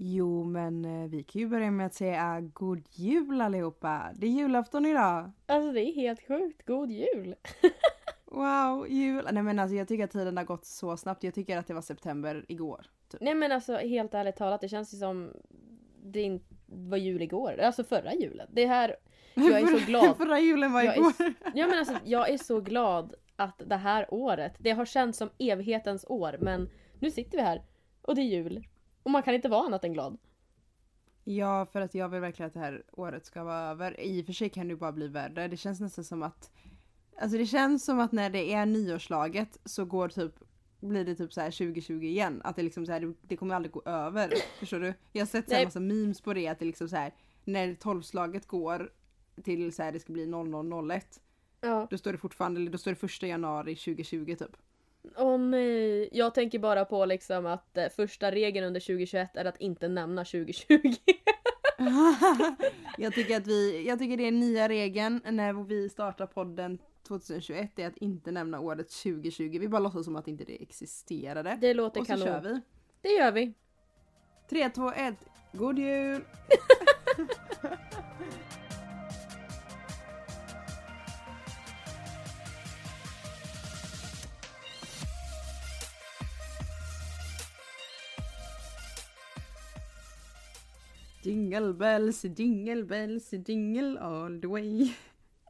Jo, men eh, vi kan ju börja med att säga god jul allihopa. Det är julafton idag. Alltså det är helt sjukt. God jul! Wow, jul. Nej men alltså jag tycker att tiden har gått så snabbt. Jag tycker att det var september igår. Typ. Nej men alltså helt ärligt talat, det känns ju som det inte var jul igår. Alltså förra julen. Det här... Jag är så glad. Förra julen var Jag är igår. Ja men alltså jag är så glad att det här året, det har känts som evighetens år men nu sitter vi här och det är jul. Och man kan inte vara annat än glad. Ja, för att jag vill verkligen att det här året ska vara över. I och för sig kan det bara bli värre. Det känns nästan som att... Alltså det känns som att när det är nyårslaget så går typ blir det typ så här 2020 igen. Att det liksom så här, det, kommer aldrig gå över. Förstår du? Jag har sett så här massa memes på det att det liksom så här när tolvslaget går till så här det ska bli 0001 Ja. då står det fortfarande, eller då står det första januari 2020 typ. Åh nej. Jag tänker bara på liksom att eh, första regeln under 2021 är att inte nämna 2020. jag tycker att vi, jag tycker det är nya regeln när vi startar podden 2021 det är att inte nämna året 2020. Vi bara låtsas som att inte det existerade. Det låter Och så kanon. kör vi. Det gör vi. 3, 2, 1. God jul! Jingle bells, jingle bells, jingle all the way.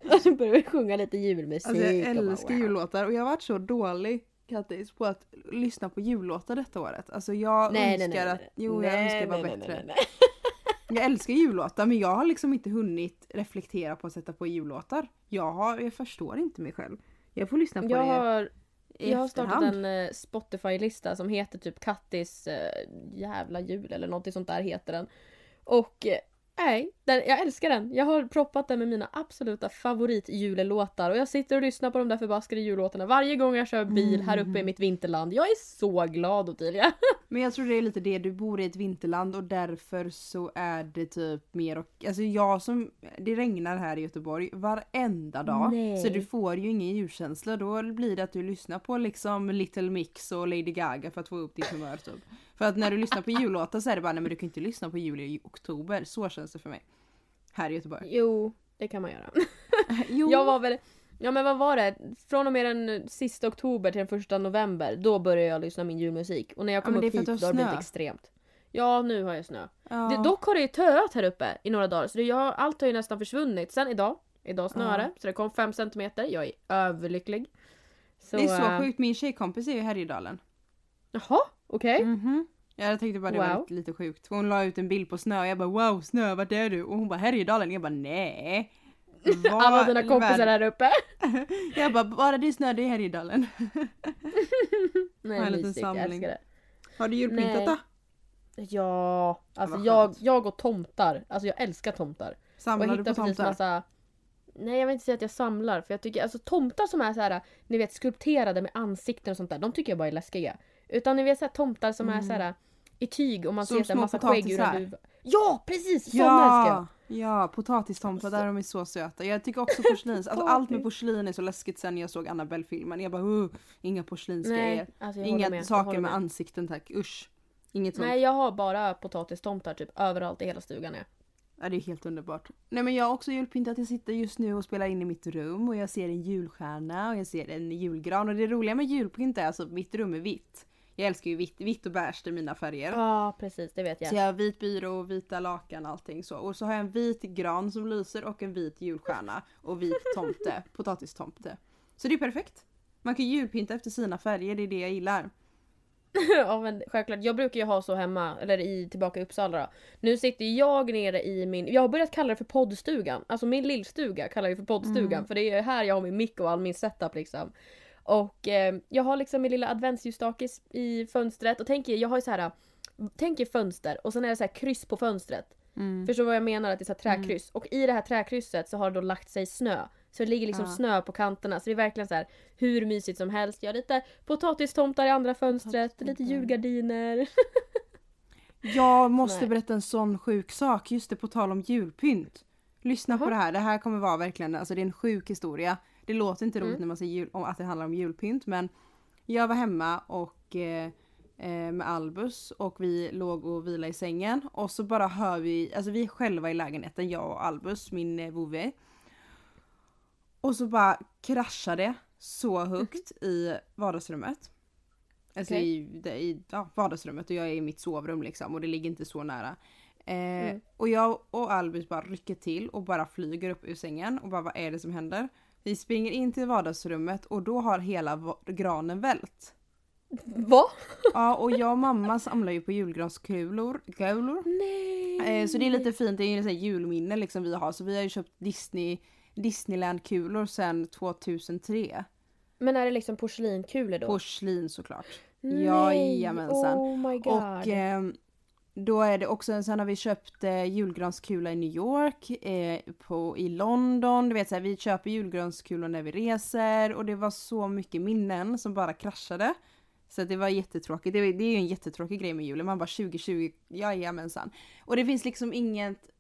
Och så börjar vi sjunga lite julmusik. Alltså jag älskar wow. jullåtar och jag har varit så dålig Kattis på att lyssna på jullåtar detta året. Alltså jag Nej, önskar nej, att, nej. jo jag önskar vara bättre. Jag älskar jullåtar men jag har liksom inte hunnit reflektera på att sätta på jullåtar. Jag, har, jag förstår inte mig själv. Jag får lyssna på Jag det har, i jag har startat efterhand. en eh, Spotify-lista som heter typ Kattis eh, jävla jul eller någonting sånt där heter den. Och eh, nej, den, jag älskar den. Jag har proppat den med mina absoluta favoritjulelåtar och jag sitter och lyssnar på de där förbaskade jullåtarna varje gång jag kör bil här uppe i mitt vinterland. Jag är så glad Ottilia. Men jag tror det är lite det, du bor i ett vinterland och därför så är det typ mer och Alltså jag som, det regnar här i Göteborg varenda dag. Nej. Så du får ju ingen julkänsla. Då blir det att du lyssnar på liksom Little Mix och Lady Gaga för att få upp ditt humör typ. För att när du lyssnar på jullåtar så är det bara nej men du kan inte lyssna på jul i oktober. Så känns det för mig. Här i Göteborg. Jo, det kan man göra. Jo. Jag var väl, ja men vad var det? Från och med den sista oktober till den första november, då började jag lyssna på min julmusik. Och när jag kom är upp hit då har det blivit extremt. Ja, nu har jag snö. ja. Det, dock har det ju töat här uppe i några dagar, så det, jag, allt har ju nästan försvunnit. Sen idag, idag snöade Ja. så det kom 5 cm. Jag är överlycklig. Så, Det är så eh, sjukt, min tjejkompis är ju i Härjedalen. Jaha, okej. Mhm. Ja, jag tänkte bara det var Wow. lite, lite sjukt. För Hon la ut en bild på snö och jag bara wow snö vart är du? Och hon bara Härjedalen. Jag bara nej. Var Alla dina kompisar världen?" här uppe. Jag bara bara det är snö det är Härjedalen. Nej, Har en liten mysigt, jag samling. älskar det. Har du julpyntat då? Ja, alltså jag, jag och tomtar. Alltså jag älskar tomtar. Och Samlar du på tomtar? massa... Nej jag vill inte säga att jag samlar för jag tycker alltså tomtar som är så här, ni vet skulpterade med ansikten och sånt där, de tycker jag bara är läskiga. Utan ni vet så här, tomtar som är så här i tyg och man Mm. Som ser små massa skägg ur en duva. Ja precis! Såna älskar jag! Ja, ja potatistomtar där de är så söta. Jag tycker också porslins, alltså allt med porslin är så läskigt sen jag såg Annabelle-filmen. Jag bara uh, inga porslinsgrejer. Alltså Inga med, saker med med. ansikten tack, usch. Inget sånt. Nej jag har bara potatistomtar typ överallt i hela stugan. Ja. Ja, det är helt underbart. Nej men jag har också julpyntat. Jag sitter just nu och spelar in i mitt rum och jag ser en julstjärna och jag ser en julgran. Och det roliga med julpynt är alltså att mitt rum är vitt. Jag älskar ju vitt, vitt och beige är mina färger. Ja precis, det vet jag. Så jag har vit byrå, vita lakan allting så. Och så har jag en vit gran som lyser och en vit julstjärna. Och vit tomte, potatistomte. Så det är perfekt. Man kan julpynta efter sina färger, det är det jag gillar. ja men självklart, jag brukar ju ha så hemma, eller i, tillbaka i Uppsala då. Nu sitter jag nere i min, jag har börjat kalla det för poddstugan. Alltså min lillstuga kallar jag för poddstugan för det är här jag har min mick och all min setup liksom. Och eh, jag har liksom min lilla adventsljusstake i- fönstret och tänker, jag har ju så här. Tänk er fönster och sen är det så här kryss på fönstret. Mm. Förstår du vad jag menar? Att det är så här träkryss. Och i det här träkrysset så har det då lagt sig snö. Så det ligger liksom Ja. snö på kanterna. Så det är verkligen så här hur mysigt som helst. Jag har lite potatistomtar i andra fönstret, lite julgardiner. Jag måste Nej. berätta en sån sjuk sak, just det på tal om julpynt. Lyssna på Jaha. det här, det här kommer vara verkligen, alltså det är en sjuk historia. Det låter inte roligt Mm. när man säger jul, att det handlar om julpynt men jag var hemma och eh, eh, med Albus och vi låg och vilade i sängen och så bara hör vi, alltså vi är själva i lägenheten, jag och Albus, min eh, vovve. Och så bara kraschar det så högt i vardagsrummet. Alltså Okej. i, i ja, vardagsrummet och jag är i mitt sovrum liksom och det ligger inte så nära. Eh, Mm. Och jag och Albus bara rycker till och bara flyger upp ur sängen och bara vad är det som händer? Vi springer in till vardagsrummet och då har hela granen vält. Va? Ja och jag och mamma samlar ju på julgranskulor. Kulor. Nej! Eh, så det är lite fint, det är ju ett julminne liksom vi har så vi har ju köpt Disney Disneyland-kulor sedan 2003. Men är det liksom porslinkulor då? Porslin såklart. Nej! Jajamensan. Oh my god. Och ehm, då är det också, sen har vi köpt eh, julgranskula i New York, eh, på, i London, du vet såhär, vi köper julgranskulor när vi reser och det var så mycket minnen som bara kraschade. Så det var jättetråkigt, det, det är ju en jättetråkig grej med julen, man bara 2020, jajamensan. Och det finns liksom inget,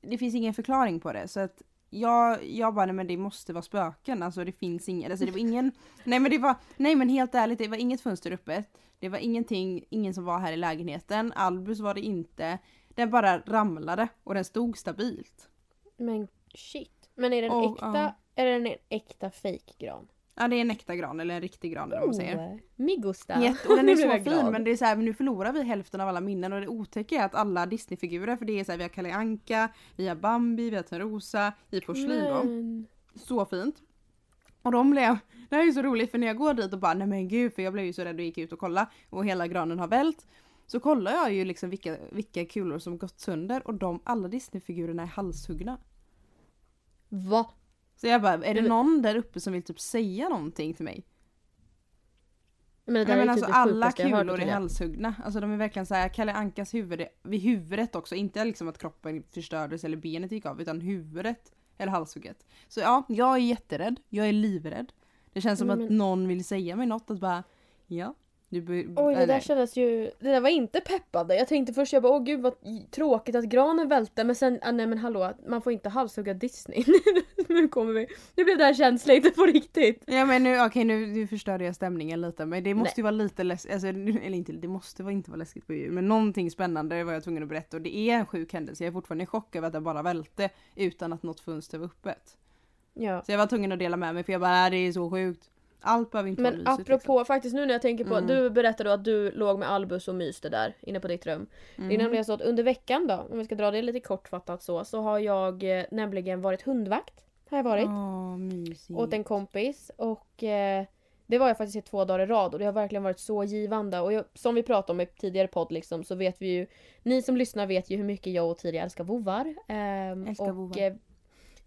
det finns ingen förklaring på det så att jag, jag bara, nej men det måste vara spöken, alltså det finns ingen, alltså det var ingen, nej men det var, nej men helt ärligt det var inget fönster öppet, det var ingenting, ingen som var här i lägenheten, Albus var det inte, den bara ramlade och den stod stabilt. Men shit. Men är den Och, äkta, ja. är den en äkta fake-gran? Ja det är en äkta gran eller en riktig gran eller vad man säger. Oh, mi gusta. Jätte, och den är så fin men det är så här, nu förlorar vi hälften av alla minnen och det otäcka är att alla Disneyfigurer, för det är så här, vi har Kalle Anka, vi har Bambi, vi har Törnrosa i porslin då. Så fint. Och de blev, det här är ju så roligt för när jag går dit och bara nej men gud för jag blev ju så rädd och gick ut och kolla och hela granen har vält. Så kollar jag ju liksom vilka, vilka kulor som gått sönder och de, alla Disneyfigurerna är halshuggna. Va? Så jag bara, är det någon där uppe som vill typ säga någonting till mig? Men det där Nej, men är alltså typ alla kulor är halshuggna. Alltså de är verkligen så här Kalle Ankas huvud, vid huvudet också. Inte liksom att kroppen förstördes eller benet gick av utan huvudet. Eller halshugget. Så ja, jag är jätterädd. Jag är livrädd. Det känns som Men- att någon vill säga mig något. Att bara, ja. Du Oj det där kändes ju, det där var inte peppande. Jag tänkte först jag bara åh gud vad tråkigt att granen välte men sen, ah, nej men hallå man får inte halshugga Disney. nu kommer vi, nu blev det här känsligt på riktigt. Ja men nu, okej nu, nu förstörde jag stämningen lite men det måste Nej. ju vara lite läskigt, alltså, eller inte, det måste inte vara läskigt på jul men någonting spännande var jag tvungen att berätta och det är en sjuk händelse. Jag är fortfarande i chock över att det bara välte utan att något fönster var öppet. Ja. Så jag var tvungen att dela med mig för jag bara, "Äh, det är så sjukt. Allt behöver inte Men vara mysigt. apropå, faktiskt nu när jag tänker på, Mm. du berättade att du låg med Albus och myste där inne på ditt rum. liksom. Det är Mm. nämligen så att under veckan då, om vi ska dra det lite kortfattat så, så har jag eh, nämligen varit hundvakt. Har jag varit. Åh, mysigt. åt en kompis och eh, det var jag faktiskt i två dagar i rad och det har verkligen varit så givande och jag, som vi pratade om i tidigare podd liksom så vet vi ju Ni som lyssnar vet ju hur mycket jag och Tidia älskar vovvar. ehm, Älskar och vovvar. eh,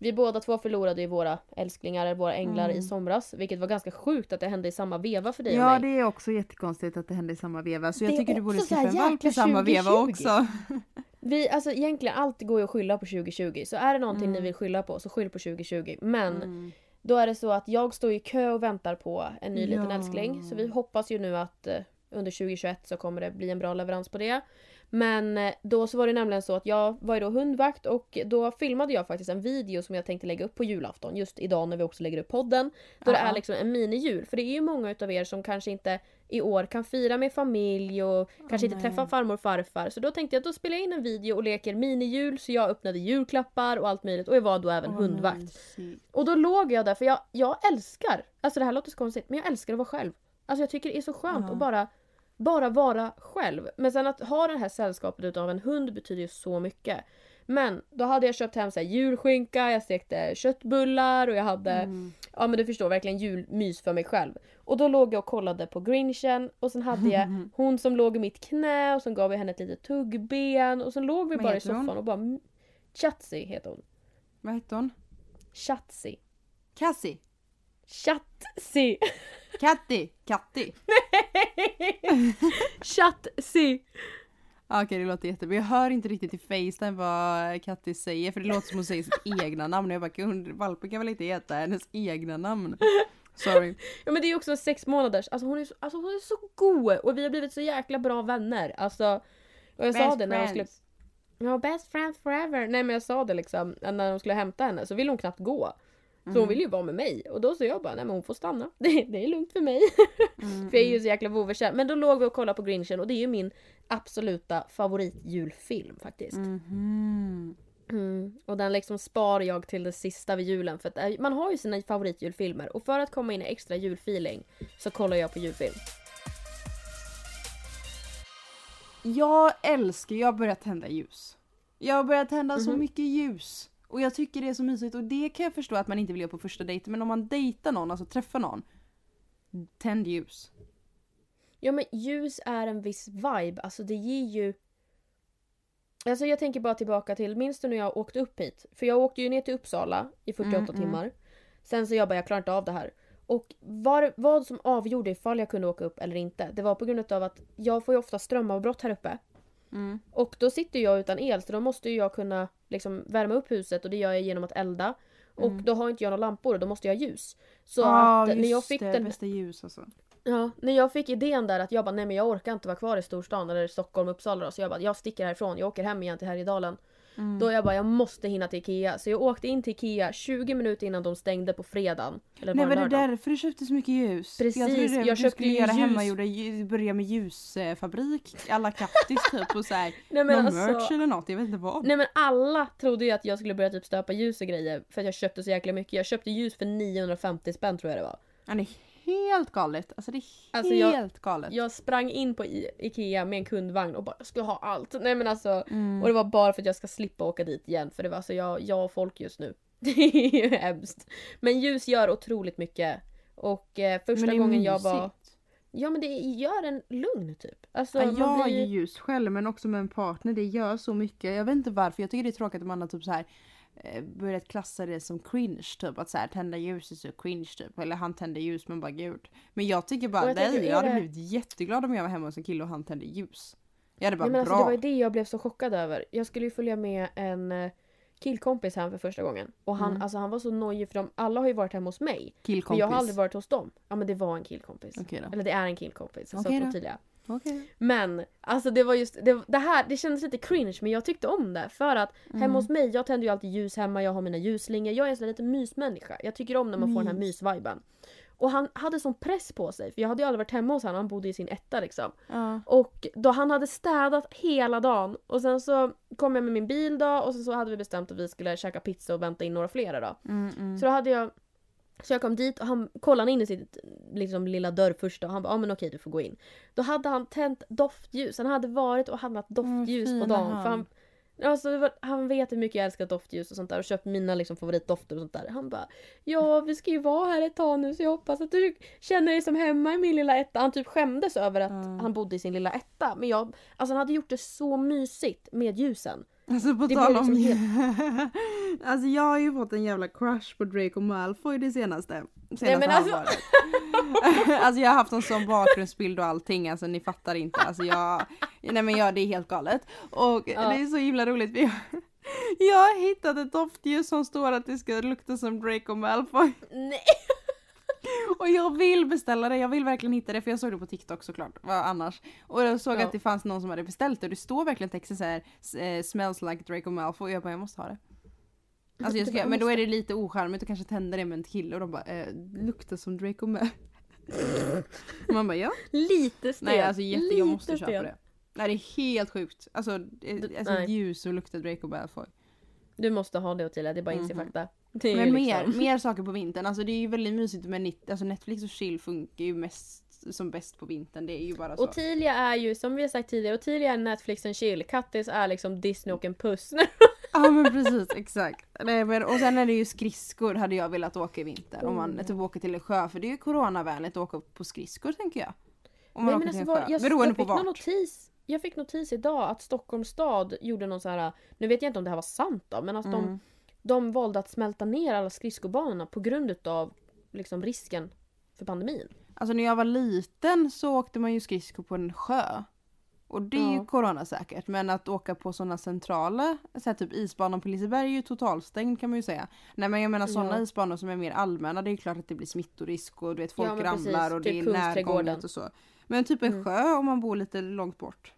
vi båda två förlorade ju våra älsklingar, våra änglar Mm. i somras vilket var ganska sjukt att det hände i samma veva för dig och Ja mig. det är också jättekonstigt att det hände i samma veva så jag Det är tycker du borde skaffa en valp i samma veva 2020. också. Vi, alltså egentligen allt går ju att skylla på 2020 så är det någonting Mm. ni vill skylla på så skyll på 2020 men Mm. Då är det så att jag står i kö och väntar på en ny liten Ja. älskling. Så vi hoppas ju nu att eh, under 2021 så kommer det bli en bra leverans på det. Men eh, då så var det nämligen så att jag var ju då hundvakt och då filmade jag faktiskt en video som jag tänkte lägga upp på julafton. Just idag när vi också lägger upp podden. Då det Ja. är liksom en mini-jul. För det är ju många utav er som kanske inte i år kan fira med familj och kanske inte träffa farmor och farfar. Så då tänkte jag att då spelar jag in en video och leker mini-jul. Så jag öppnade julklappar och allt möjligt. Och jag var då även Åh, hundvakt. Och då låg jag där för jag, jag älskar, alltså det här låter så konstigt, men jag älskar att vara själv. Alltså jag tycker det är så skönt Ja. att bara, bara vara själv. Men sen att ha det här sällskapet utav en hund betyder ju så mycket. Men då hade jag köpt hem så julskinka, jag stekte köttbullar och jag hade, Mm. ja men du förstår, verkligen julmys för mig själv. Och då låg jag och kollade på Grinchen och sen hade jag hon som låg i mitt knä och sen gav jag henne ett litet tuggben och sen låg vi Vad bara i heter hon? soffan och bara Chatsi heter hon. Vad hette hon? Chatsi. Cassie? Chatsi. Katti? Katti? Chatsi. Okej det låter jättebra. Jag hör inte riktigt i Facetime vad Katti säger för det låter som hon säger sitt egna namn. Jag bara, "Hund- valpen kan väl inte heta hennes egna namn? Sorry. Ja men det är ju också sex månaders, alltså hon är, så, alltså hon är så god och vi har blivit så jäkla bra vänner. Alltså, och jag sa Best det när hon skulle... Ja, best friends forever. Nej men jag sa det liksom när de skulle hämta henne så ville hon knappt gå. Så Mm. hon vill ju vara med mig. Och då sa jag bara, nej men hon får stanna. Det, det är lugnt för mig. Mm, för jag är ju så jäkla vovekär. Men då låg vi och kollade på Grinchen och det är ju min absoluta favoritjulfilm faktiskt. Mhm. Mm. Och den liksom spar jag till det sista vid julen. För att eh, man har ju sina favoritjulfilmer. Och för att komma in i extra julfeeling så kollar jag på julfilm. Jag älskar, jag har börjat tända ljus. Jag har börjat tända så Mhm. mycket ljus. Och jag tycker det är så mysigt och det kan jag förstå att man inte vill göra på första dejten men om man dejtar någon, alltså träffar någon. Tänd ljus. Ja men ljus är en viss vibe. Alltså det ger ju... Alltså jag tänker bara tillbaka till, minns du när jag åkte upp hit? För jag åkte ju ner till Uppsala i 48 Mm, mm. timmar. Sen så jag bara, jag klarar inte av det här. Och var, vad som avgjorde ifall jag kunde åka upp eller inte, det var på grund av att jag får ju ofta strömavbrott här uppe. Mm. Och då sitter jag utan el så då måste jag kunna liksom värma upp huset och det gör jag genom att elda. Och Mm. då har inte jag några lampor och då måste jag ha ljus. Så Ja, att när jag fick det, den bästa ljus alltså. Ja, när jag fick idén där att jag bara nej men jag orkar inte vara kvar i storstan eller Stockholm, Uppsala då. Så jag bara jag sticker härifrån, jag åker hem igen till Härjedalen. Mm. Då jag bara jag måste hinna till Ikea. Så jag åkte in till Ikea 20 minuter innan de stängde på fredagen. Eller Nej var var det därför du köpte så mycket ljus? Precis, jag trodde jag du köpte skulle ju göra ljus. hemmagjorda, ljus- börja med ljusfabrik, alla kattis typ och såhär. Nej Någon men alltså. merch eller något, jag vet inte vad. Nej men alla trodde ju att jag skulle börja typ stöpa ljus och grejer. För att jag köpte så jäkla mycket. Jag köpte ljus för 950 spänn tror jag det var. Ja, är helt galet. Alltså det är Alltså, jag- helt galet. Jag sprang in på I- Ikea med en kundvagn och bara jag ska ha allt. Nej men alltså. Mm. Och det var bara för att jag ska slippa åka dit igen. För det var alltså jag, jag och folk just nu. Det är ju hemskt. Men ljus gör otroligt mycket. Och eh, första gången jag var... mysigt. Ja men det gör en lugn typ. Alltså, Ja, jag har blir... ju ljus själv men också med en partner. Det gör så mycket. Jag vet inte varför. Jag tycker det är tråkigt att man har typ så här börjat klassa det som cringe typ. Att så här, tända ljus är så cringe typ. Eller han tänder ljus men bara gud. Men jag tycker bara jag nej. tänker, Jag hade det- blivit jätteglad om jag var hemma hos en kille och han tände ljus. Jag hade bara Nej, men alltså, bra. det var det jag blev så chockad över. Jag skulle ju följa med en eh, killkompis hem för första gången. Och han, Mm. alltså, han var så nojig för de, alla har ju varit hemma hos mig. Men Killkompis. jag har aldrig varit hos dem. Ja men det var en killkompis. Då. Eller det är en killkompis. Så Okej att Okej. Men alltså det var just det, det här, det kändes lite cringe men jag tyckte om det. För att Mm. hemma hos mig, jag tänder ju alltid ljus hemma, jag har mina ljusslingor. Jag är en sån där lite mysmänniska. Jag tycker om när man får den här Mys. mysviben. Och han hade sån press på sig för jag hade ju aldrig varit hemma hos honom, han bodde i sin etta liksom. Ja. Och då han hade städat hela dagen och sen så kom jag med min bil då och sen så hade vi bestämt att vi skulle käka pizza och vänta in några flera då. Mm, mm. Så då hade jag så jag kom dit och han kollade in i sitt liksom, lilla dörr först och han bara ja men okej du får gå in. Då hade han tänt doftljus, han hade varit och handlat doftljus på fina dagen. För han. alltså, var, han vet hur mycket jag älskar doftljus och sånt där och köpt mina liksom, favoritdofter och sånt där. Han bara ja vi ska ju vara här ett tag nu så jag hoppas att du känner dig som hemma i min lilla etta. Han typ skämdes över att Ja. han bodde i sin lilla etta. Men jag, alltså han hade gjort det så mysigt med ljusen. Alltså på Det tal om... liksom alltså jag har ju fått en jävla crush på Draco Malfoy det senaste. senaste Nej, men alltså- alltså jag har haft en sån bakgrundsbild och allting, alltså ni fattar inte. Alltså jag... Nej men jag, det är helt galet. Och Ja. det är så himla roligt jag... Jag har hittat ett doftljus som står att det ska lukta som Draco Malfoy. Nej. Och jag vill beställa det, jag vill verkligen hitta det för jag såg det på TikTok såklart, vad annars? Och jag såg Ja. att det fanns någon som hade beställt det och det står verkligen texten så här eh, smells like Draco Malfoy och jag bara jag måste ha det. Alltså jag ska, men då är det lite ocharmigt att kanske tända det med en kille och de bara eh, luktar som Draco Malfoy. Man bara ja. Lite stel. Nej alltså jätte, jag måste Lite köpa stel. det. Nej det är helt sjukt. Alltså, alltså ljus och luktar Draco Malfoy. Du måste ha det Ottilia, det är bara inse Mhm. fakta. Det Men mer, liksom- mer saker på vintern. Alltså det är ju väldigt mysigt med alltså Netflix och chill funkar ju mest som bäst på vintern. Det är ju bara så. Ottilia är ju, som vi har sagt tidigare, Ottilia är Netflix and chill. Kattis är liksom Disney och en puss. Ja men precis, exakt. Nej, men, och sen är det ju skridskor hade jag velat åka i vinter. Om man Mm. typ åker till en sjö för det är ju coronavänligt att åka på skridskor tänker jag. Om man Nej, åker men till alltså, en sjö. jag, Beroende jag på vart. notis, jag fick notis idag att Stockholms stad gjorde någon så här, nu vet jag inte om det här var sant då, men att de, Mm. de valde att smälta ner alla skridskobanorna på grund utav liksom risken för pandemin. Alltså när jag var liten så åkte man ju skridskor på en sjö. Och det är ju Ja. coronasäkert. Men att åka på sådana centrala, så här typ isbanan på Liseberg är ju totalstängd kan man ju säga. Nej men jag menar sådana Ja. isbanor som är mer allmänna, det är ju klart att det blir smittorisk och du vet folk Ja, ramlar precis. och Typ det är närgånget och så. Men typ en Mm. sjö om man bor lite långt bort.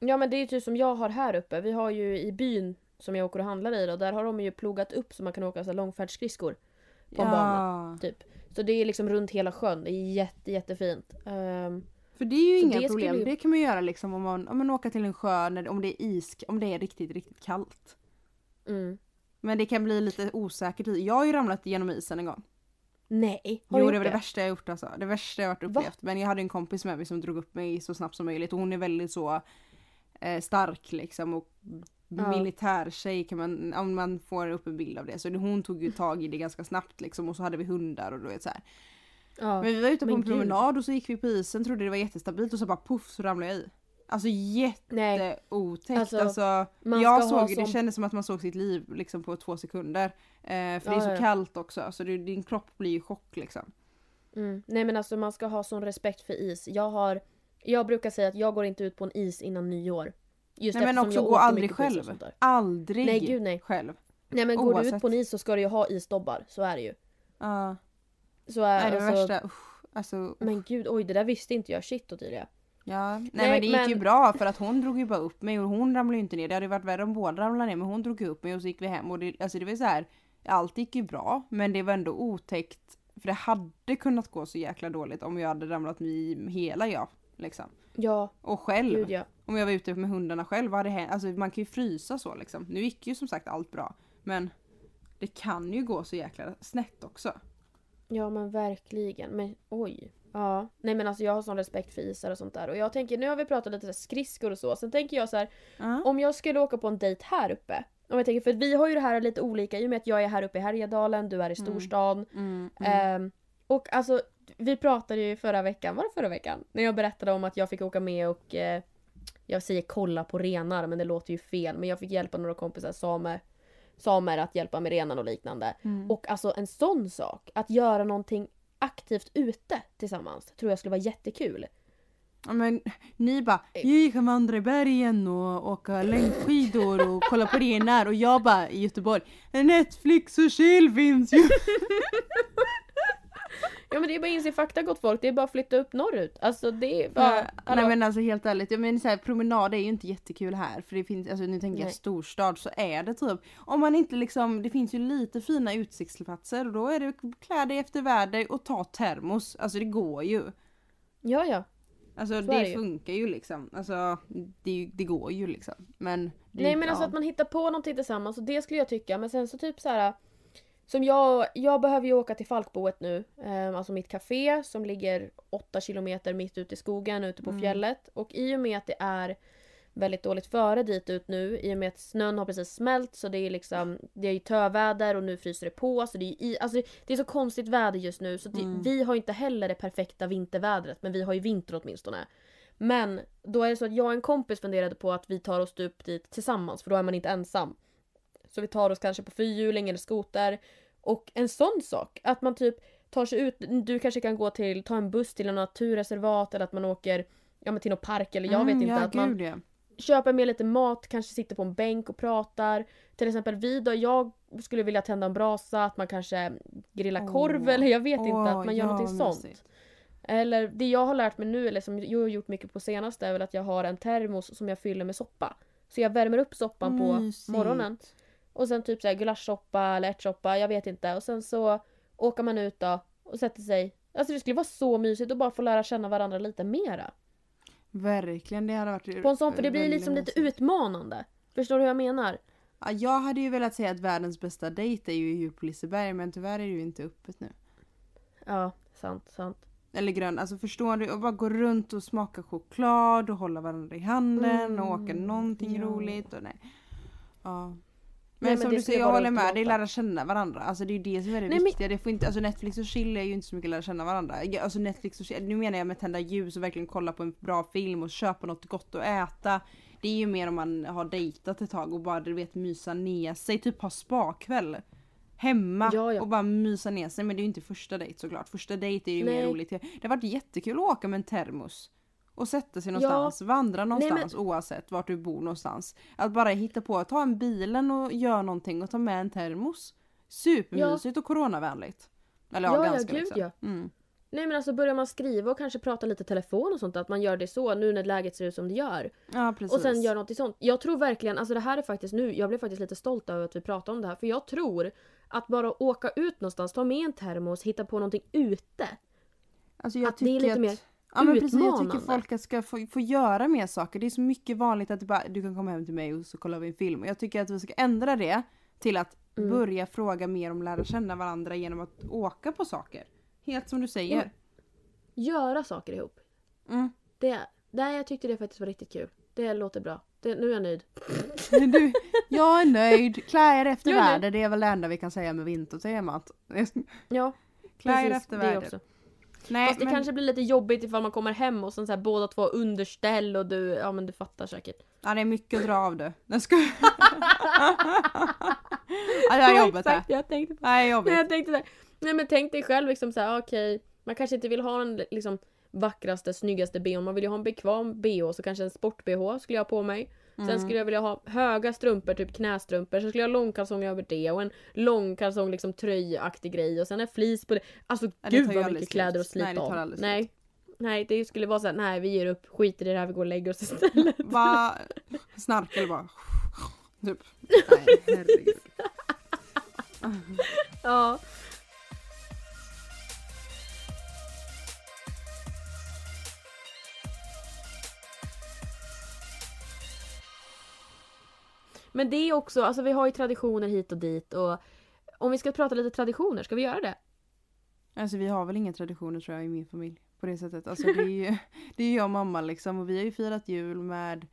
Ja men det är ju typ som jag har här uppe, vi har ju i byn som jag åker och handlar i då, där har de ju plogat upp så man kan åka så långfärdsskridskor. på en bana. Typ. Så det är liksom runt hela sjön. Det är jätte, jättefint. Ehm, För det är ju inga det problem. ju- Det kan man göra liksom om man, om man åker till en sjö när, om det är is, om det är riktigt, riktigt kallt. mm. Men det kan bli lite osäkert. Jag har ju ramlat genom isen en gång. Nej, har jo det var det värsta jag gjort alltså. Det värsta jag varit Va? upplevt. Men jag hade en kompis med mig som drog upp mig så snabbt som möjligt och hon är väldigt så eh, stark liksom och Ja. militärtjej kan man, om man får upp en bild av det. Så det- hon tog ju tag i det ganska snabbt liksom och så hade vi hundar och du vet så här. Ja. Men vi var ute på Men en promenad och så gick vi på isen, trodde det var jättestabilt och så bara poff så ramlade jag i. Alltså jätteotäckt. Alltså, Alltså, jag såg, det som- kändes som att man såg sitt liv liksom på två sekunder. Eh, för det Ja, är så ja. kallt också så det, din kropp blir ju chock liksom. Mm. Nej men alltså man ska ha sån respekt för is. Jag har Jag brukar säga att jag går inte ut på en is innan nyår. Just Nej men också gå aldrig själv. Aldrig Nej gud nej. själv. Nej men går du ut Oavsett. på en is så ska du ju ha isdobbar. Så är det ju. Ja. Så är Nej det alltså, värsta, usch, alltså Men gud oj det där visste inte jag. Shit Ottilia. Ja, nej, Nej, men det gick ju men- bra för att hon drog ju bara upp mig och hon ramlade ju inte ner. Det hade varit värre om båda ramlade ner men hon drog ju upp mig och så gick vi hem och det, alltså det var så här. Allt gick ju bra men det var ändå otäckt för det hade kunnat gå så jäkla dåligt om jag hade ramlat i hela jag. Liksom. Ja, Och själv. gud ja. Om jag var ute med hundarna själv, vad hade hänt? Alltså man kan ju frysa så liksom. Nu gick ju som sagt allt bra. Men det kan ju gå så jäkla snett också. Ja men verkligen. Men oj. Ja. Nej men alltså jag har sån respekt för isar och sånt där. Och jag tänker, nu har vi pratat lite så skridskor och så. Sen tänker jag så här, Ja. om jag skulle åka på en dejt här uppe. Om jag tänker, för vi har ju det här lite olika i och med att jag är här uppe i Härjedalen, du är i storstan. Mm, mm. Ehm, och alltså, vi pratade ju förra veckan, var det förra veckan? När jag berättade om att jag fick åka med och eh, jag säger kolla på renar men det låter ju fel. Men jag fick hjälpa några kompisar, samer, att hjälpa med renar och liknande. Mm. Och alltså en sån sak, att göra någonting aktivt ute tillsammans, tror jag skulle vara jättekul. Ja, men ni bara, jag kan vandra i bergen och åka längdskidor och kolla på renar och jag bara i Göteborg, Netflix och chill finns ju. Ja men det är bara att inse fakta gott folk, det är bara att flytta upp norrut. Alltså det är bara... Ja, nej men alltså helt ärligt, jag menar så här, promenad är ju inte jättekul här för det finns, alltså nu tänker jag Nej. storstad så är det typ, om man inte liksom, det finns ju lite fina utsiktsplatser och då är det klä dig efter väder och ta termos, alltså det går ju. Ja ja. Alltså Så det, det funkar ju liksom, alltså det, det går ju liksom. Men Nej men alltså ja. att man hittar på någonting tillsammans och det skulle jag tycka. Men sen så typ så här. Som jag, jag behöver ju åka till Falkboet nu. Eh, alltså mitt café som ligger 8 kilometer mitt ute i skogen ute på Mm. fjället. Och i och med att det är väldigt dåligt före dit ut nu i och med att snön har precis smält så det är liksom det är ju töväder och nu fryser det på så det är, i, alltså det är så konstigt väder just nu så det, Mm. vi har inte heller det perfekta vintervädret men vi har ju vinter åtminstone. Men då är det så att jag och en kompis funderade på att vi tar oss upp dit tillsammans för då är man inte ensam. Så vi tar oss kanske på fyrhjuling eller skoter. Och en sån sak, att man typ tar sig ut, du kanske kan gå till, ta en buss till en naturreservat eller att man åker ja, men till någon park eller jag vet Mm, inte. ja, att man ja. köper med lite mat, kanske sitter på en bänk och pratar. Till exempel vi då, jag skulle vilja tända en brasa, att man kanske grillar Åh. korv eller jag vet inte, Åh, att man gör ja, någonting mysigt. sånt. Eller det jag har lärt mig nu, eller som jag har gjort mycket på senaste, är väl att jag har en termos som jag fyller med soppa. Så jag värmer upp soppan på Mysigt. morgonen. Och sen typ såhär gulaschsoppa eller ärtsoppa, jag vet inte. Och sen så åker man ut då och sätter sig. Alltså det skulle vara så mysigt att bara få lära känna varandra lite mera. Verkligen, det hade varit På en sån, för det blir liksom lite utmanande. Förstår du hur jag menar? Ja, jag hade ju velat säga att världens bästa dejt är ju djup på Liseberg men tyvärr är det ju inte öppet nu. Ja, sant, sant. Eller grön, alltså förstår du? Och bara gå runt och smaka choklad och hålla varandra i handen och åka Mm, någonting ja. roligt och nej. Ja. Men, men som du säger, jag håller med dig, lära känna varandra. Alltså det är ju det som är det Nej, men- viktiga. Det får inte, alltså Netflix och chill är ju inte så mycket lära känna varandra. Alltså Netflix och chill, nu menar jag med tända ljus och verkligen kolla på en bra film och köpa något gott att äta. Det är ju mer om man har dejtat ett tag och bara du vet mysa ner sig, typ ha spakväll. Hemma Ja, ja. och bara mysa ner sig men det är ju inte första dejt såklart. Första dejt är ju mer Nej. roligt. Det har varit jättekul att åka med en termos. Och sätta sig någonstans, vandra någonstans oavsett vart du bor någonstans. Att bara hitta på, ta en bilen och gör någonting och ta med en termos. Supermysigt och coronavänligt. Eller ja, Ja, ja, ganska gud, liksom. ja. Mm. Nej men alltså börjar man skriva och kanske prata lite telefon och sånt, att man gör det så nu när läget ser ut som det gör. Ja precis. Och sen gör något sånt. Jag tror verkligen, alltså det här är faktiskt nu, jag blev faktiskt lite stolt över att vi pratar om det här. För jag tror att bara åka ut någonstans, ta med en termos, hitta på någonting ute. alltså, jag att det är lite tycker mer Ja men precis, jag tycker folk ska få, få göra mer saker. Det är så mycket vanligt att du bara, du kan komma hem till mig och så kollar vi en film. Och jag tycker att vi ska ändra det till att Mm. börja fråga mer om lära känna varandra genom att åka på saker. Helt som du säger. göra saker ihop. Mm. Det, nej, jag tyckte det faktiskt var riktigt kul. Det låter bra. Det, nu är jag nöjd. Du, jag är nöjd. Klä er efter väder, det är väl det enda vi kan säga med vintertemat. Ja, Klä er efter väder. Nej, Fast det men, kanske blir lite jobbigt ifall man kommer hem och sen så här, båda två underställ och du, ja men du fattar säkert. ja, det är mycket att dra av det. Jag ska... ja, det är jobbet det. Jag tänkte Det är Nej, jobbigt. jag tänkte det. Nej men tänk dig själv liksom så här, okej, man kanske inte vill ha den liksom vackraste, snyggaste bhn. Man vill ju ha en bekväm bh, så kanske en sport-bh skulle jag ha på mig. Sen Mm. skulle jag vilja ha höga strumpor, typ knästrumpor. Sen skulle jag ha långkalsong över det och en långkalsong liksom tröjaktig grej och sen en fleece på det. Alltså det gud ju vad mycket kläder att slita Nej, det av. Nej. Nej, det skulle vara såhär, nej vi ger upp, skiter i det här, vi går och lägger oss istället. Snarka eller bara... Typ. Nej, herregud. ja. Men det är också, alltså vi har ju traditioner hit och dit och om vi ska prata lite traditioner, ska vi göra det? Alltså vi har väl inga traditioner tror jag i min familj. På det sättet. Alltså det är ju, det är jag och mamma liksom. Och vi har ju firat jul med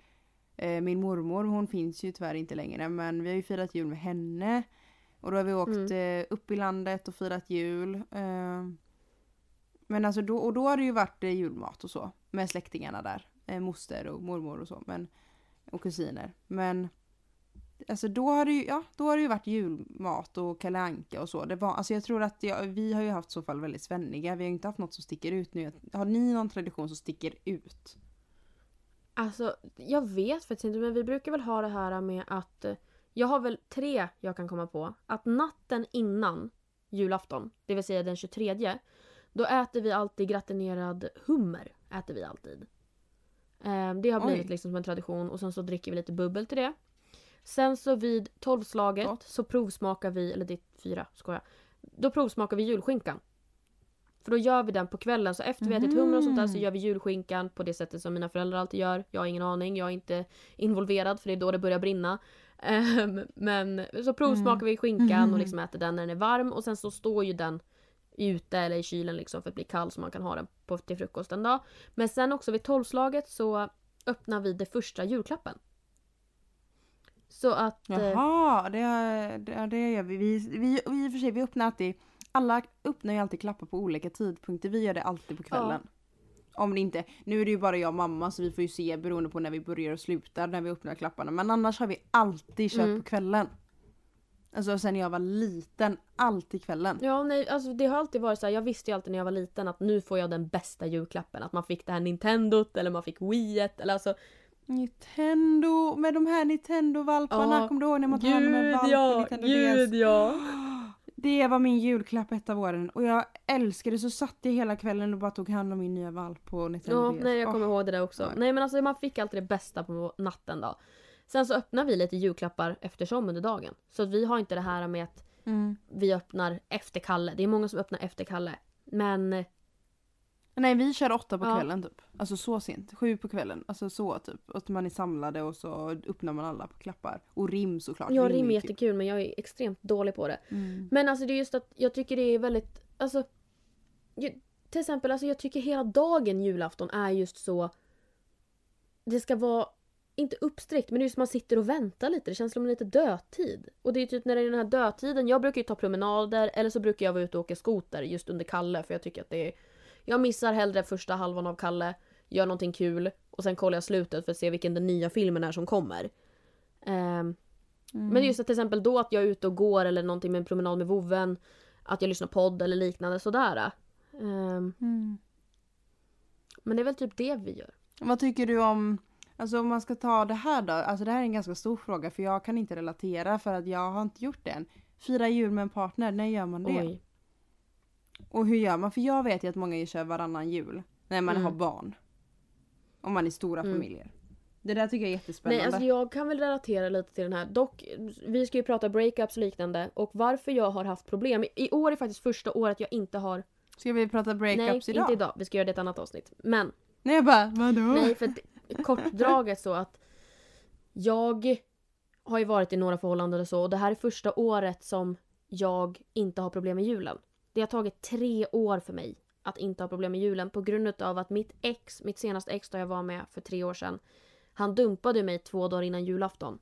eh, min mormor. Hon finns ju tyvärr inte längre. Men vi har ju firat jul med henne. Och då har vi åkt eh, upp i landet och firat jul. Eh, men alltså då, och då har det ju varit eh, julmat och så. Med släktingarna där. Eh, moster och mormor och så. Men, och kusiner. Men Alltså då har det ju, ja, då har det ju varit julmat och Kalle Anka och så. Det var, alltså jag tror att jag, vi har ju haft så fall väldigt svenniga. Vi har inte haft något som sticker ut nu. Har ni någon tradition som sticker ut? Alltså, jag vet faktiskt inte men vi brukar väl ha det här med att eh, jag har väl tre jag kan komma på. Att natten innan julafton, det vill säga den 23, då äter vi alltid gratinerad hummer. Äter vi alltid. Eh, det har Oj. blivit liksom som en tradition och sen så dricker vi lite bubbel till det. Sen så vid tolvslaget Gott. så provsmakar vi, eller det är fyra, skojar. Då provsmakar vi julskinkan. För då gör vi den på kvällen, så efter vi har ätit hummer och sånt där så Mhm. gör vi julskinkan på det sättet som mina föräldrar alltid gör. Jag har ingen aning, jag är inte involverad för det är då det börjar brinna. Ehm, men så provsmakar vi skinkan och Mhm. liksom äter den när den är varm och sen så står ju den ute eller i kylen liksom för att bli kall så man kan ha den på, till frukosten då. Men sen också vid tolvslaget så öppnar vi det första julklappen. Så att... eh, Jaha, det, det, det gör vi. Vi, vi, vi. I och för sig, vi öppnar alltid, alla öppnar ju alltid klappar på olika tidpunkter. Vi gör det alltid på kvällen. Om det inte, nu är det ju bara jag och mamma så vi får ju se beroende på när vi börjar och slutar när vi öppnar klapparna. Men annars har vi alltid kört Mm. på kvällen. Alltså sen jag var liten, alltid kvällen. Ja, nej, alltså det har alltid varit så här. Jag visste ju alltid när jag var liten att nu får jag den bästa julklappen. Att man fick det här Nintendot eller man fick Wiiet eller alltså. Nintendo, med de här Nintendo-valparna, Ja, kommer du ihåg när man tog hand om en valp ja, Nintendo gud DS? ja. Det var min julklapp ett av åren och jag älskade så satt jag hela kvällen och bara tog hand om min nya valp på Nintendo Ja, DS. nej jag kommer ihåg det där också. Nej. Nej men alltså man fick alltid det bästa på natten då. Sen så öppnar vi lite julklappar eftersom under dagen. Så att vi har inte det här med att Mm. vi öppnar efter Kalle. Det är många som öppnar efter Kalle. Men Nej vi kör åtta på Ja. kvällen typ. Alltså så sent. Sju på kvällen. Alltså så typ. Att man är samlade och så öppnar man alla på klappar. Och rim såklart. jag är rim är ju jättekul men jag är extremt dålig på det. Mm. Men alltså det är just att jag tycker det är väldigt, alltså. ju- Till exempel, alltså jag tycker hela dagen julafton är just så. Det ska vara, inte uppsträckt men det är just man sitter och väntar lite. Det känns som en lite dödtid. Och det är typ när det är den här dödtiden, jag brukar ju ta promenader eller så brukar jag vara ute och åka skoter just under Kalle för jag tycker att det är. Jag missar hellre första halvan av Kalle, gör någonting kul och sen kollar jag slutet för att se vilken den nya filmen är som kommer. Ehm, Mm. men just att till exempel då att jag är ute och går eller någonting med en promenad med vovven. Att jag lyssnar podd eller liknande sådär. Ehm, Mm. men det är väl typ det vi gör. Vad tycker du om, alltså om man ska ta det här då, alltså det här är en ganska stor fråga för jag kan inte relatera för att jag har inte gjort det än. Fira jul med en partner, när gör man det? Oj. Och hur gör man? För jag vet ju att många kör varannan jul när man Mm. har barn. Om man är stora Mm. familjer. Det där tycker jag är jättespännande. Nej, alltså jag kan väl relatera lite till den här. Dock, vi ska ju prata breakups och liknande. Och varför jag har haft problem. I år är faktiskt första året jag inte har... Ska vi prata breakups nej, idag? inte idag. Vi ska göra det i ett annat avsnitt. Men, Nej jag bara, vadå? nej för kortdraget så att jag har ju varit i några förhållanden och så. Och det här är första året som jag inte har problem med julen. Det har tagit tre år för mig att inte ha problem med julen på grund av att mitt ex, mitt senaste ex där jag var med för tre år sedan, han dumpade mig två dagar innan julafton.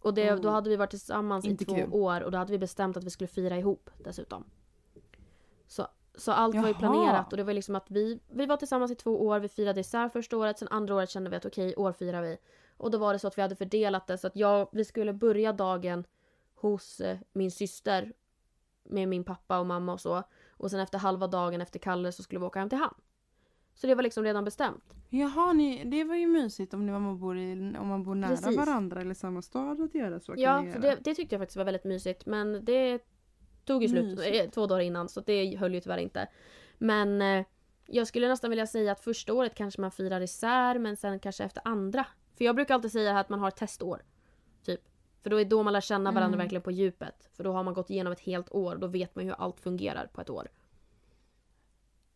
Och det, Oh. då hade vi varit tillsammans Inte i två kul. år och då hade vi bestämt att vi skulle fira ihop dessutom. Så, så allt var ju Jaha. planerat och det var liksom att vi, vi var tillsammans i två år, vi firade isär första året, sen andra året kände vi att okej, år firar vi. Och då var det så att vi hade fördelat det så att jag, vi skulle börja dagen hos eh, min syster med min pappa och mamma och så. Och sen efter halva dagen efter Kalle så skulle vi åka hem till han. Så det var liksom redan bestämt. Jaha, ni, det var ju mysigt om, ni, om, man, bor i, om man bor nära Precis. varandra eller samma stad att göra så. Ja, göra. det, det tyckte jag faktiskt var väldigt mysigt. Men det tog ju slut Mysigt. eh, två dagar innan så det höll ju tyvärr inte. Men eh, jag skulle nästan vilja säga att första året kanske man firar isär men sen kanske efter andra. För jag brukar alltid säga att man har ett testår. Typ. För då är då man lär känna varandra Mm. verkligen på djupet. För då har man gått igenom ett helt år och då vet man hur allt fungerar på ett år.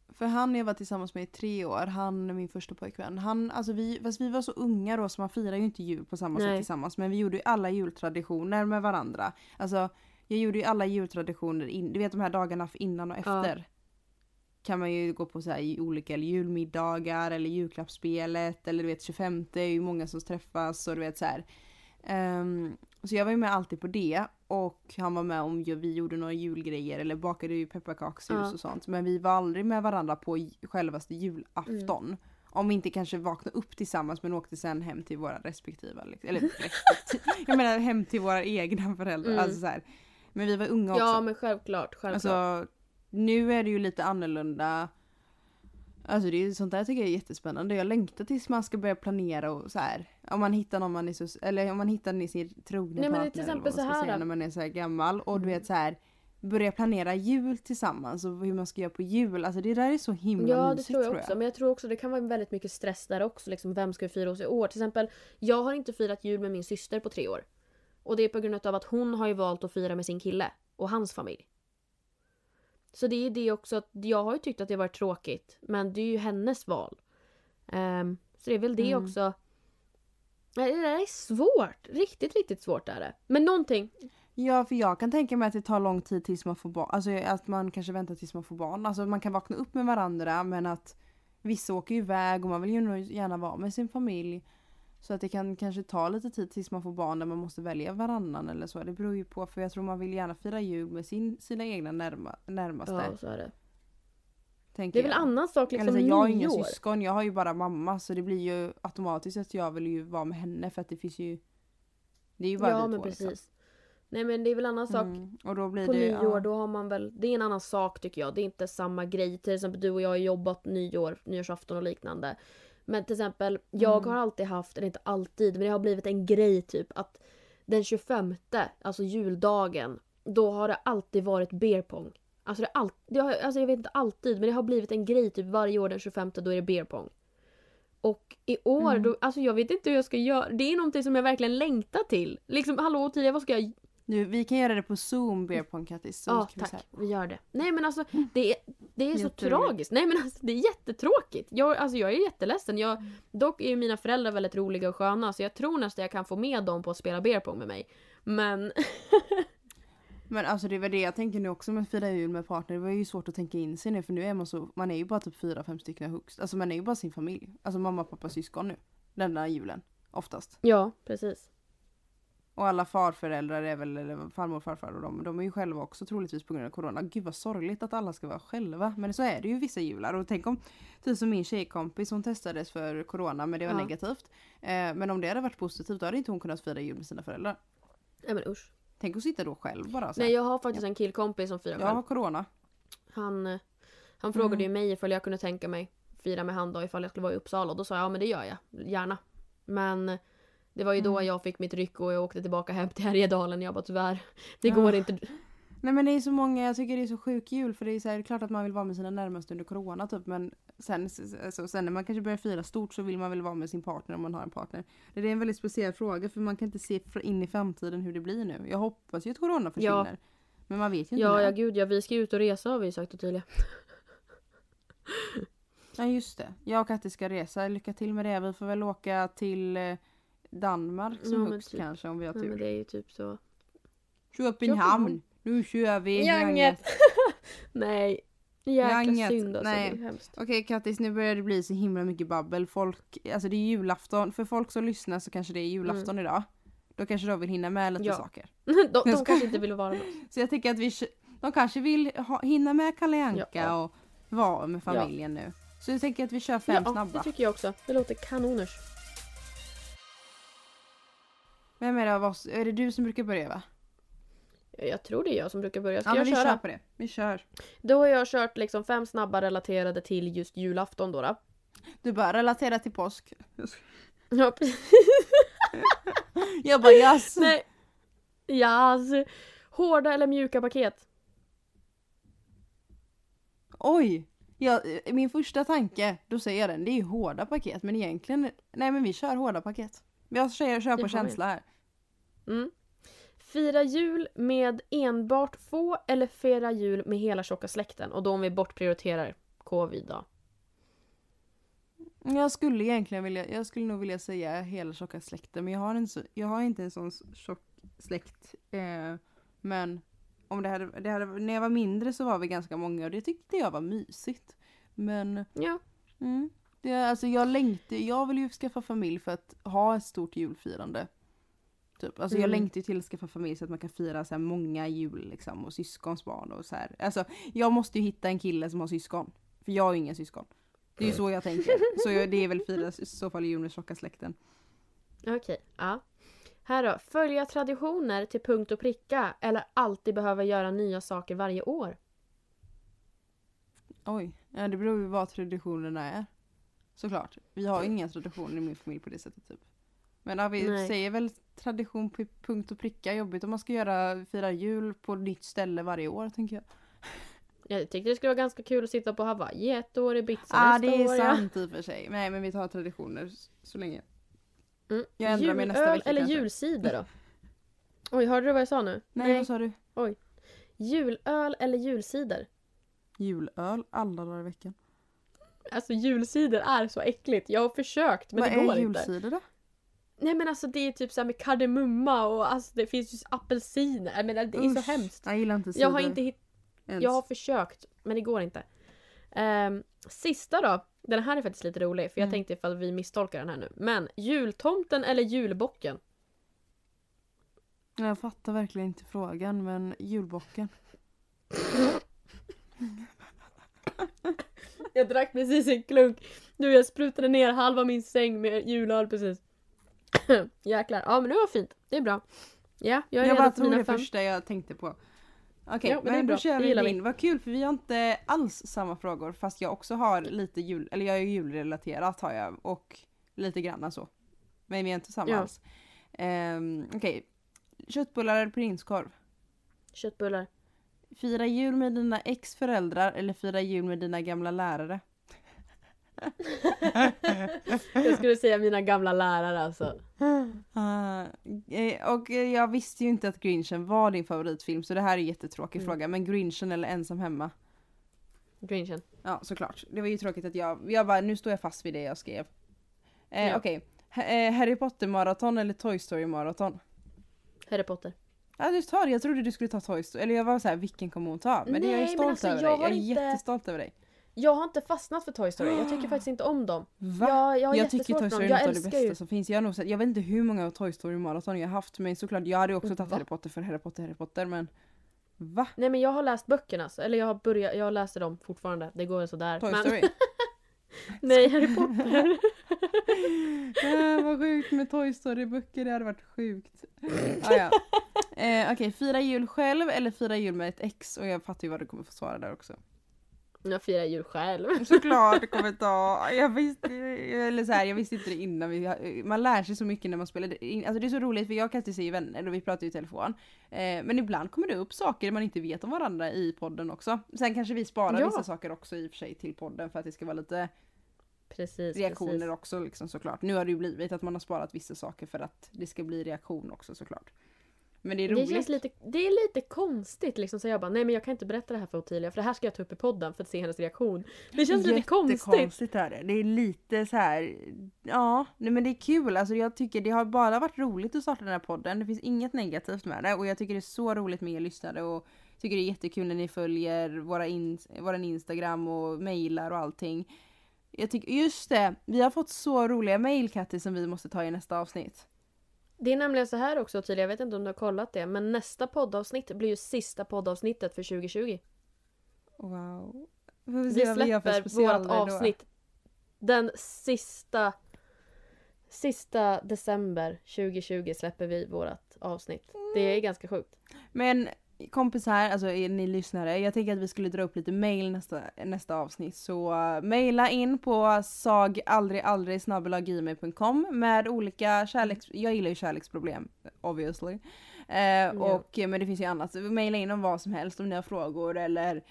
För han jag var tillsammans med i tre år, han min första pojkvän. Han, alltså vi, fast vi var så unga då så man firar ju inte jul på samma sätt Nej. tillsammans. Men vi gjorde ju alla jultraditioner med varandra. Alltså jag gjorde ju alla jultraditioner, in, du vet de här dagarna innan och Ja. efter. Kan man ju gå på så här olika julmiddagar eller julklappsspelet eller du vet 25 är ju många som träffas och du vet så här. Ehm, så jag var ju med alltid på det och han var med om vi gjorde några julgrejer eller bakade ju pepparkakshus Ja. och sånt. Men vi var aldrig med varandra på självaste julafton. Mm. Om vi inte kanske vaknade upp tillsammans men åkte sen hem till våra respektiva. Liksom. Eller respektive, jag menar hem till våra egna föräldrar. Mm. Alltså så här. Men vi var unga också. Ja men självklart, självklart. Alltså, nu är det ju lite annorlunda. Alltså det är sånt där tycker jag är jättespännande. Jag längtar tills man ska börja planera och så här. Om man hittar någon man är så, eller om man hittar ni sin trogna Nej, partner till exempel så här säga när man är så här gammal. Och du Mm. vet så här. Börja planera jul tillsammans och hur man ska göra på jul. Alltså det där är så himla Ja det mysigt tror jag också. Men jag tror också det kan vara väldigt mycket stress där också. Liksom, vem ska vi fira hos i år? Till exempel, jag har inte firat jul med min syster på tre år. Och det är på grund av att hon har ju valt att fira med sin kille och hans familj. Så det är det också att jag har ju tyckt att det varit tråkigt. Men det är ju hennes val. Ehm, så det är väl det Mm. också. Det där är svårt. Riktigt, riktigt svårt är det. Men någonting. Ja för jag kan tänka mig att det tar lång tid tills man får barn. Alltså att man kanske väntar tills man får barn. Alltså man kan vakna upp med varandra men att vissa åker iväg och man vill ju gärna vara med sin familj. Så att det kan kanske ta lite tid tills man får barn där man måste välja varannan eller så. Det beror ju på för jag tror man vill gärna fira jul med sin, sina egna närma, närmaste. Ja, så är det. tänker Det är väl jag. annan sak liksom Eller jag har ju inga nyår. syskon, jag har ju bara mamma så det blir ju automatiskt att jag vill ju vara med henne för att det finns ju Det är ju bara Ja vi men två, precis. liksom. Nej men det är väl annan sak. Mm. Och då blir På det, nyår ja. då har man väl, det är en annan sak tycker jag. Det är inte samma grej. Till exempel du och jag har jobbat nyår, nyårsafton och liknande. Men till exempel, jag Mm. har alltid haft, eller inte alltid, men det har blivit en grej typ att den 25, alltså juldagen, då har det alltid varit beer pong. Alltså, det all, det har, alltså jag vet inte alltid, men det har blivit en grej typ varje år den 25 då är det beer pong. Och i år, Mm. då, alltså jag vet inte hur jag ska göra. Det är någonting som jag verkligen längtar till. Liksom hallå Tia, vad ska jag Nu, vi kan göra det på zoom pong Kattis. Ja, vi tack. se. Vi gör det. Nej men alltså det är, det är så tragiskt. Nej men alltså det är jättetråkigt. Jag, alltså, jag är jätteledsen. Jag, dock är ju mina föräldrar väldigt roliga och sköna så jag tror nästan jag kan få med dem på att spela beer med mig. Men Men alltså det var det jag tänker nu också med fira jul med partner. Det var ju svårt att tänka in sig nu för nu är man så, man är ju bara typ fyra, fem stycken högst. Alltså man är ju bara sin familj. Alltså mamma, pappa, syskon nu. Denna julen. Oftast. ja, precis. Och alla farföräldrar är väl, eller farmor och farfar och de, de är ju själva också troligtvis på grund av corona. Gud vad sorgligt att alla ska vara själva. Men så är det ju vissa jular. Och tänk om, typ som min tjejkompis hon testades för corona men det var Ja. negativt. Eh, men om det hade varit positivt då hade inte hon kunnat fira jul med sina föräldrar. Nej men usch. Tänk att sitta då själv bara. Så här. Nej jag har faktiskt en killkompis som firar jag själv. har corona. Han, han frågade Mm. ju mig ifall jag kunde tänka mig fira med han då ifall jag skulle vara i Uppsala och då sa jag ja men det gör jag. Gärna. Men det var ju då Mm. jag fick mitt ryck och jag åkte tillbaka hem till Härjedalen. Jag bara tyvärr, det Ja. går inte. Nej men det är så många, jag tycker det är så sjuk jul för det är så här, klart att man vill vara med sina närmaste under corona typ men sen, alltså, sen när man kanske börjar fira stort så vill man väl vara med sin partner om man har en partner. Det är en väldigt speciell fråga för man kan inte se in i framtiden hur det blir nu. Jag hoppas ju att corona försvinner. Men man vet ju inte Ja, när. ja gud ja, vi ska ut och resa har vi sagt och tydliga. Ja just det. Jag och Katti ska resa. Lycka till med det. Vi får väl åka till eh, Danmark som Ja, högst typ. kanske om vi har Ja, men tur. det är ju typ så. Köpenhamn! Nu kör vi! Gänget! Nej. Jäkla Gänget, synd alltså, nej. det är hemskt. Okej Kattis, nu börjar det bli så himla mycket babbel. Folk, alltså det är julafton. För folk som lyssnar så kanske det är julafton idag. Då kanske de vill hinna med lite Mm. Ja. saker. de de kanske inte vill vara med oss. Så jag tänker att vi, de kanske vill ha, hinna med Kalle Anka Ja. och vara med familjen nu. Så jag tänker att vi kör fem Ja, det snabba. tycker jag också. Det låter kanoners. Vem är det av oss? Är det du som brukar börja va? Jag tror det är jag som brukar börja. Ska Ja men jag vi köra? kör på det. Vi kör. Då har jag kört liksom fem snabba relaterade till just julafton då. då. Du bara relatera till påsk. Ja, precis. Jag bara yes. Nej. Yes. Hårda eller mjuka paket? Oj! Ja, eh, min första tanke, då säger jag den, det är ju hårda paket men egentligen, nej men vi kör hårda paket. Jag kör, kör på känsla här. Mm. Fira jul med enbart få eller fira jul med hela tjocka släkten? Och då om vi bortprioriterar covid då. Jag skulle egentligen vilja, jag skulle nog vilja säga hela tjocka släkten men jag har, en jag har inte en sån tjock släkt. Eh, men om det hade, det hade, när jag var mindre så var vi ganska många och det tyckte jag var mysigt. Men Ja. Mm. Det, alltså jag längtar, jag vill ju skaffa familj för att ha ett stort julfirande. Typ. Alltså jag Mm. längtar ju till att skaffa familj så att man kan fira så här många jul liksom och syskons barn och så här. Alltså jag måste ju hitta en kille som har syskon. För jag har ju inga syskon. Det är ju så jag tänker. Så jag, det är väl fira i så fall jul med tjocka släkten. Okej. Ja. Här då. Följa traditioner till punkt och pricka eller alltid behöva göra nya saker varje år? Oj, ja det beror ju vad traditionerna är. Såklart. Vi har inga traditioner i min familj på det sättet typ. Men ja, vi Nej. säger väl tradition på punkt och pricka jobbigt om man ska göra, fira jul på nytt ställe varje år tänker jag. Jag tyckte det skulle vara ganska kul att sitta på Hawaii ett år, Ibiza Ja ah, nästa det är år. ja. sant i och för sig. Nej men vi tar traditioner så länge. Mm. Jag ändrar mig nästa Julöl vecka eller kanske. julcider då? Oj, hörde du vad jag sa nu? Nej, vad sa du? Julöl eller julcider? Julöl alla dagar i veckan. Alltså julcider är så äckligt. Jag har försökt men vad det går är inte. julcider då? Nej men alltså det är typ så här med kardemumma och alltså det finns ju apelsiner. Jag menar, det är så Usch, hemskt. Jag gillar inte cider Jag har inte hitt- ens. Jag har försökt men det går inte. Ehm, sista då. Den här är faktiskt lite rolig för jag Mm. tänkte ifall vi misstolkar den här nu. Men jultomten eller julbocken? Jag fattar verkligen inte frågan men julbocken. Jag drack precis en klunk. Nu jag sprutade ner halva min säng med julöl precis. Jäklar. Ja men det var fint. Det är bra. Ja, jag är Jag redo för mina det fem. första jag tänkte på. Okej, Ja, men det men, då kör Det vi gillar vi. in. Vad kul för vi har inte alls samma frågor fast jag också har lite jul, eller jag är julrelaterat har jag och lite grann så. Men vi är inte samma Ja. alls. Um, Okej, köttbullar eller prinskorv? Köttbullar. Fira jul med dina ex-föräldrar eller fira jul med dina gamla lärare? Jag skulle säga mina gamla lärare alltså. Eh, och eh, jag visste ju inte att Grinchen var din favoritfilm så det här är en jättetråkig Mm. fråga. Men Grinchen eller Ensam hemma? Grinchen. Ja såklart. Det var ju tråkigt att jag, jag bara nu står jag fast vid det jag skrev. Eh, Ja. Okej. Ha- eh, Harry Potter maraton eller Toy Story maraton? Harry Potter. Ja du tar det, jag trodde du skulle ta Toy Story. Eller jag var så här, vilken kommer hon ta? Men det, jag är Nej, stolt men alltså, över jag dig. Jag är inte- jättestolt över dig. Jag har inte fastnat för Toy Story. Jag tycker faktiskt inte om dem. Va? Jag, jag jag tycker Toy Story är något av det bästa ju... som finns. Jag, har nog sett, jag vet inte hur många Toy Story maraton jag har haft men såklart jag hade också tagit Va? Harry Potter för Harry Potter, Harry Potter men Va? Nej men jag har läst böckerna. alltså. Eller jag har börjat, jag läser dem fortfarande. Det går sådär. Toy men, Story? Nej, Harry Potter. äh, vad sjukt med Toy Story-böcker, det hade varit sjukt. Ah, ja. eh, Okej, fira jul själv eller fira jul med ett ex? Och jag fattar ju vad du kommer få svara där också. Jag firar jul själv. Såklart det kommer ta, jag visste, eller så här, jag visste inte det innan. Vi, man lär sig så mycket när man spelar in. Alltså det är så roligt för jag Kattis är ju vänner och vi pratar ju i telefon. Eh, men ibland kommer det upp saker man inte vet om varandra i podden också. Sen kanske vi sparar Ja. vissa saker också i och för sig till podden för att det ska vara lite Precis, reaktioner precis. också liksom såklart. Nu har det ju blivit att man har sparat vissa saker för att det ska bli reaktion också såklart. Men det är Det roligt. känns lite, det är lite konstigt liksom så jag bara nej men jag kan inte berätta det här för Ottilia för det här ska jag ta upp i podden för att se hennes reaktion. Det känns lite konstigt. Jättekonstigt är det. Det är lite så här. ja, nej men det är kul. Alltså jag tycker det har bara varit roligt att starta den här podden. Det finns inget negativt med det och jag tycker det är så roligt med er lyssnare och tycker det är jättekul när ni följer våra in, våran Instagram och mejlar och allting. Jag tycker, just det, vi har fått så roliga mejl Katti som vi måste ta i nästa avsnitt. Det är nämligen så här också Ottilia, jag vet inte om du har kollat det men nästa poddavsnitt blir ju sista poddavsnittet för 2020. Wow. Vi Vi vi släpper specialer vårt då. avsnitt den sista Sista december 2020 släpper vi vårt avsnitt. Det är ganska sjukt. Men kompisar, alltså ni lyssnare, jag tänker att vi skulle dra upp lite mail nästa, nästa avsnitt. Så uh, mejla in på sagaldrigaldrig med olika kärleks... Jag gillar ju kärleksproblem, obviously. Eh, och, men det finns ju annat. Mejla in om vad som helst, om ni har frågor eller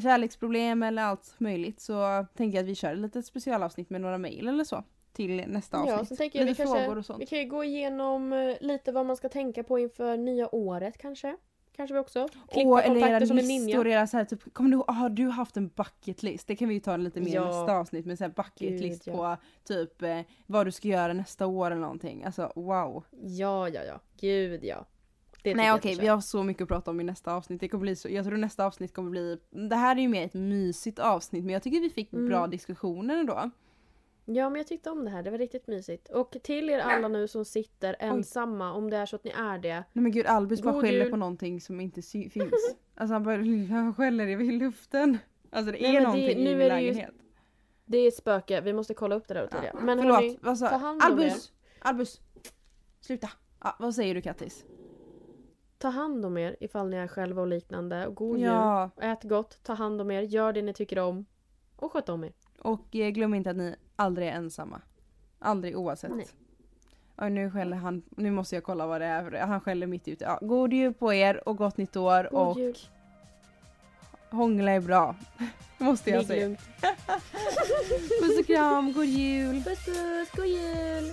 kärleksproblem eller allt möjligt. Så tänker jag att vi kör ett litet specialavsnitt med några mejl eller så. Till nästa avsnitt. Ja, tänker jag vi lite frågor och kanske, sånt. vi kan ju gå igenom eh, lite vad man ska tänka på inför nya året kanske. Kanske vi också. Klippa kontakter som är listor, ninja. era här, typ, kommer du ihåg, har du haft en bucket list? Det kan vi ju ta lite mer i Ja. nästa avsnitt, men så här bucket Gud, list ja. på typ eh, vad du ska göra nästa år eller någonting. Alltså wow. Ja, ja, ja. Gud ja. Det Nej okej, vi har så mycket att prata om i nästa avsnitt. Det kommer bli så, jag tror nästa avsnitt kommer bli, det här är ju mer ett mysigt avsnitt men jag tycker vi fick Mm. bra diskussioner ändå. Ja, men jag tyckte om det här. Det var riktigt mysigt. Och till er alla nu som sitter ensamma, om det är så att ni är det. Nej men gud Albus bara God skäller jul. på någonting som inte sy- finns. Alltså han bara, han skäller i luften. Alltså det Nej, är men det- någonting i nu min är det ju- lägenhet. Det är ett spöke. Vi måste kolla upp det där Ottilia. Men Förlåt, hörni, vad sa ta hand om Albus! Albus! Sluta! Ja, vad säger du Kattis? ta hand om er ifall ni är själva och liknande. Och god jul. Ja, Ät gott, ta hand om er, gör det ni tycker om. Och sköt om er. och eh, glöm inte att ni aldrig är ensamma. Aldrig oavsett. Nej. Oj, nu skäller han. Nu måste jag kolla vad det är. för Han skäller mitt ute. Ja, god jul på er och gott nytt år God och jul. hångla är bra. måste jag Ligg säga. Puss och kram, god jul! Puss puss, god jul!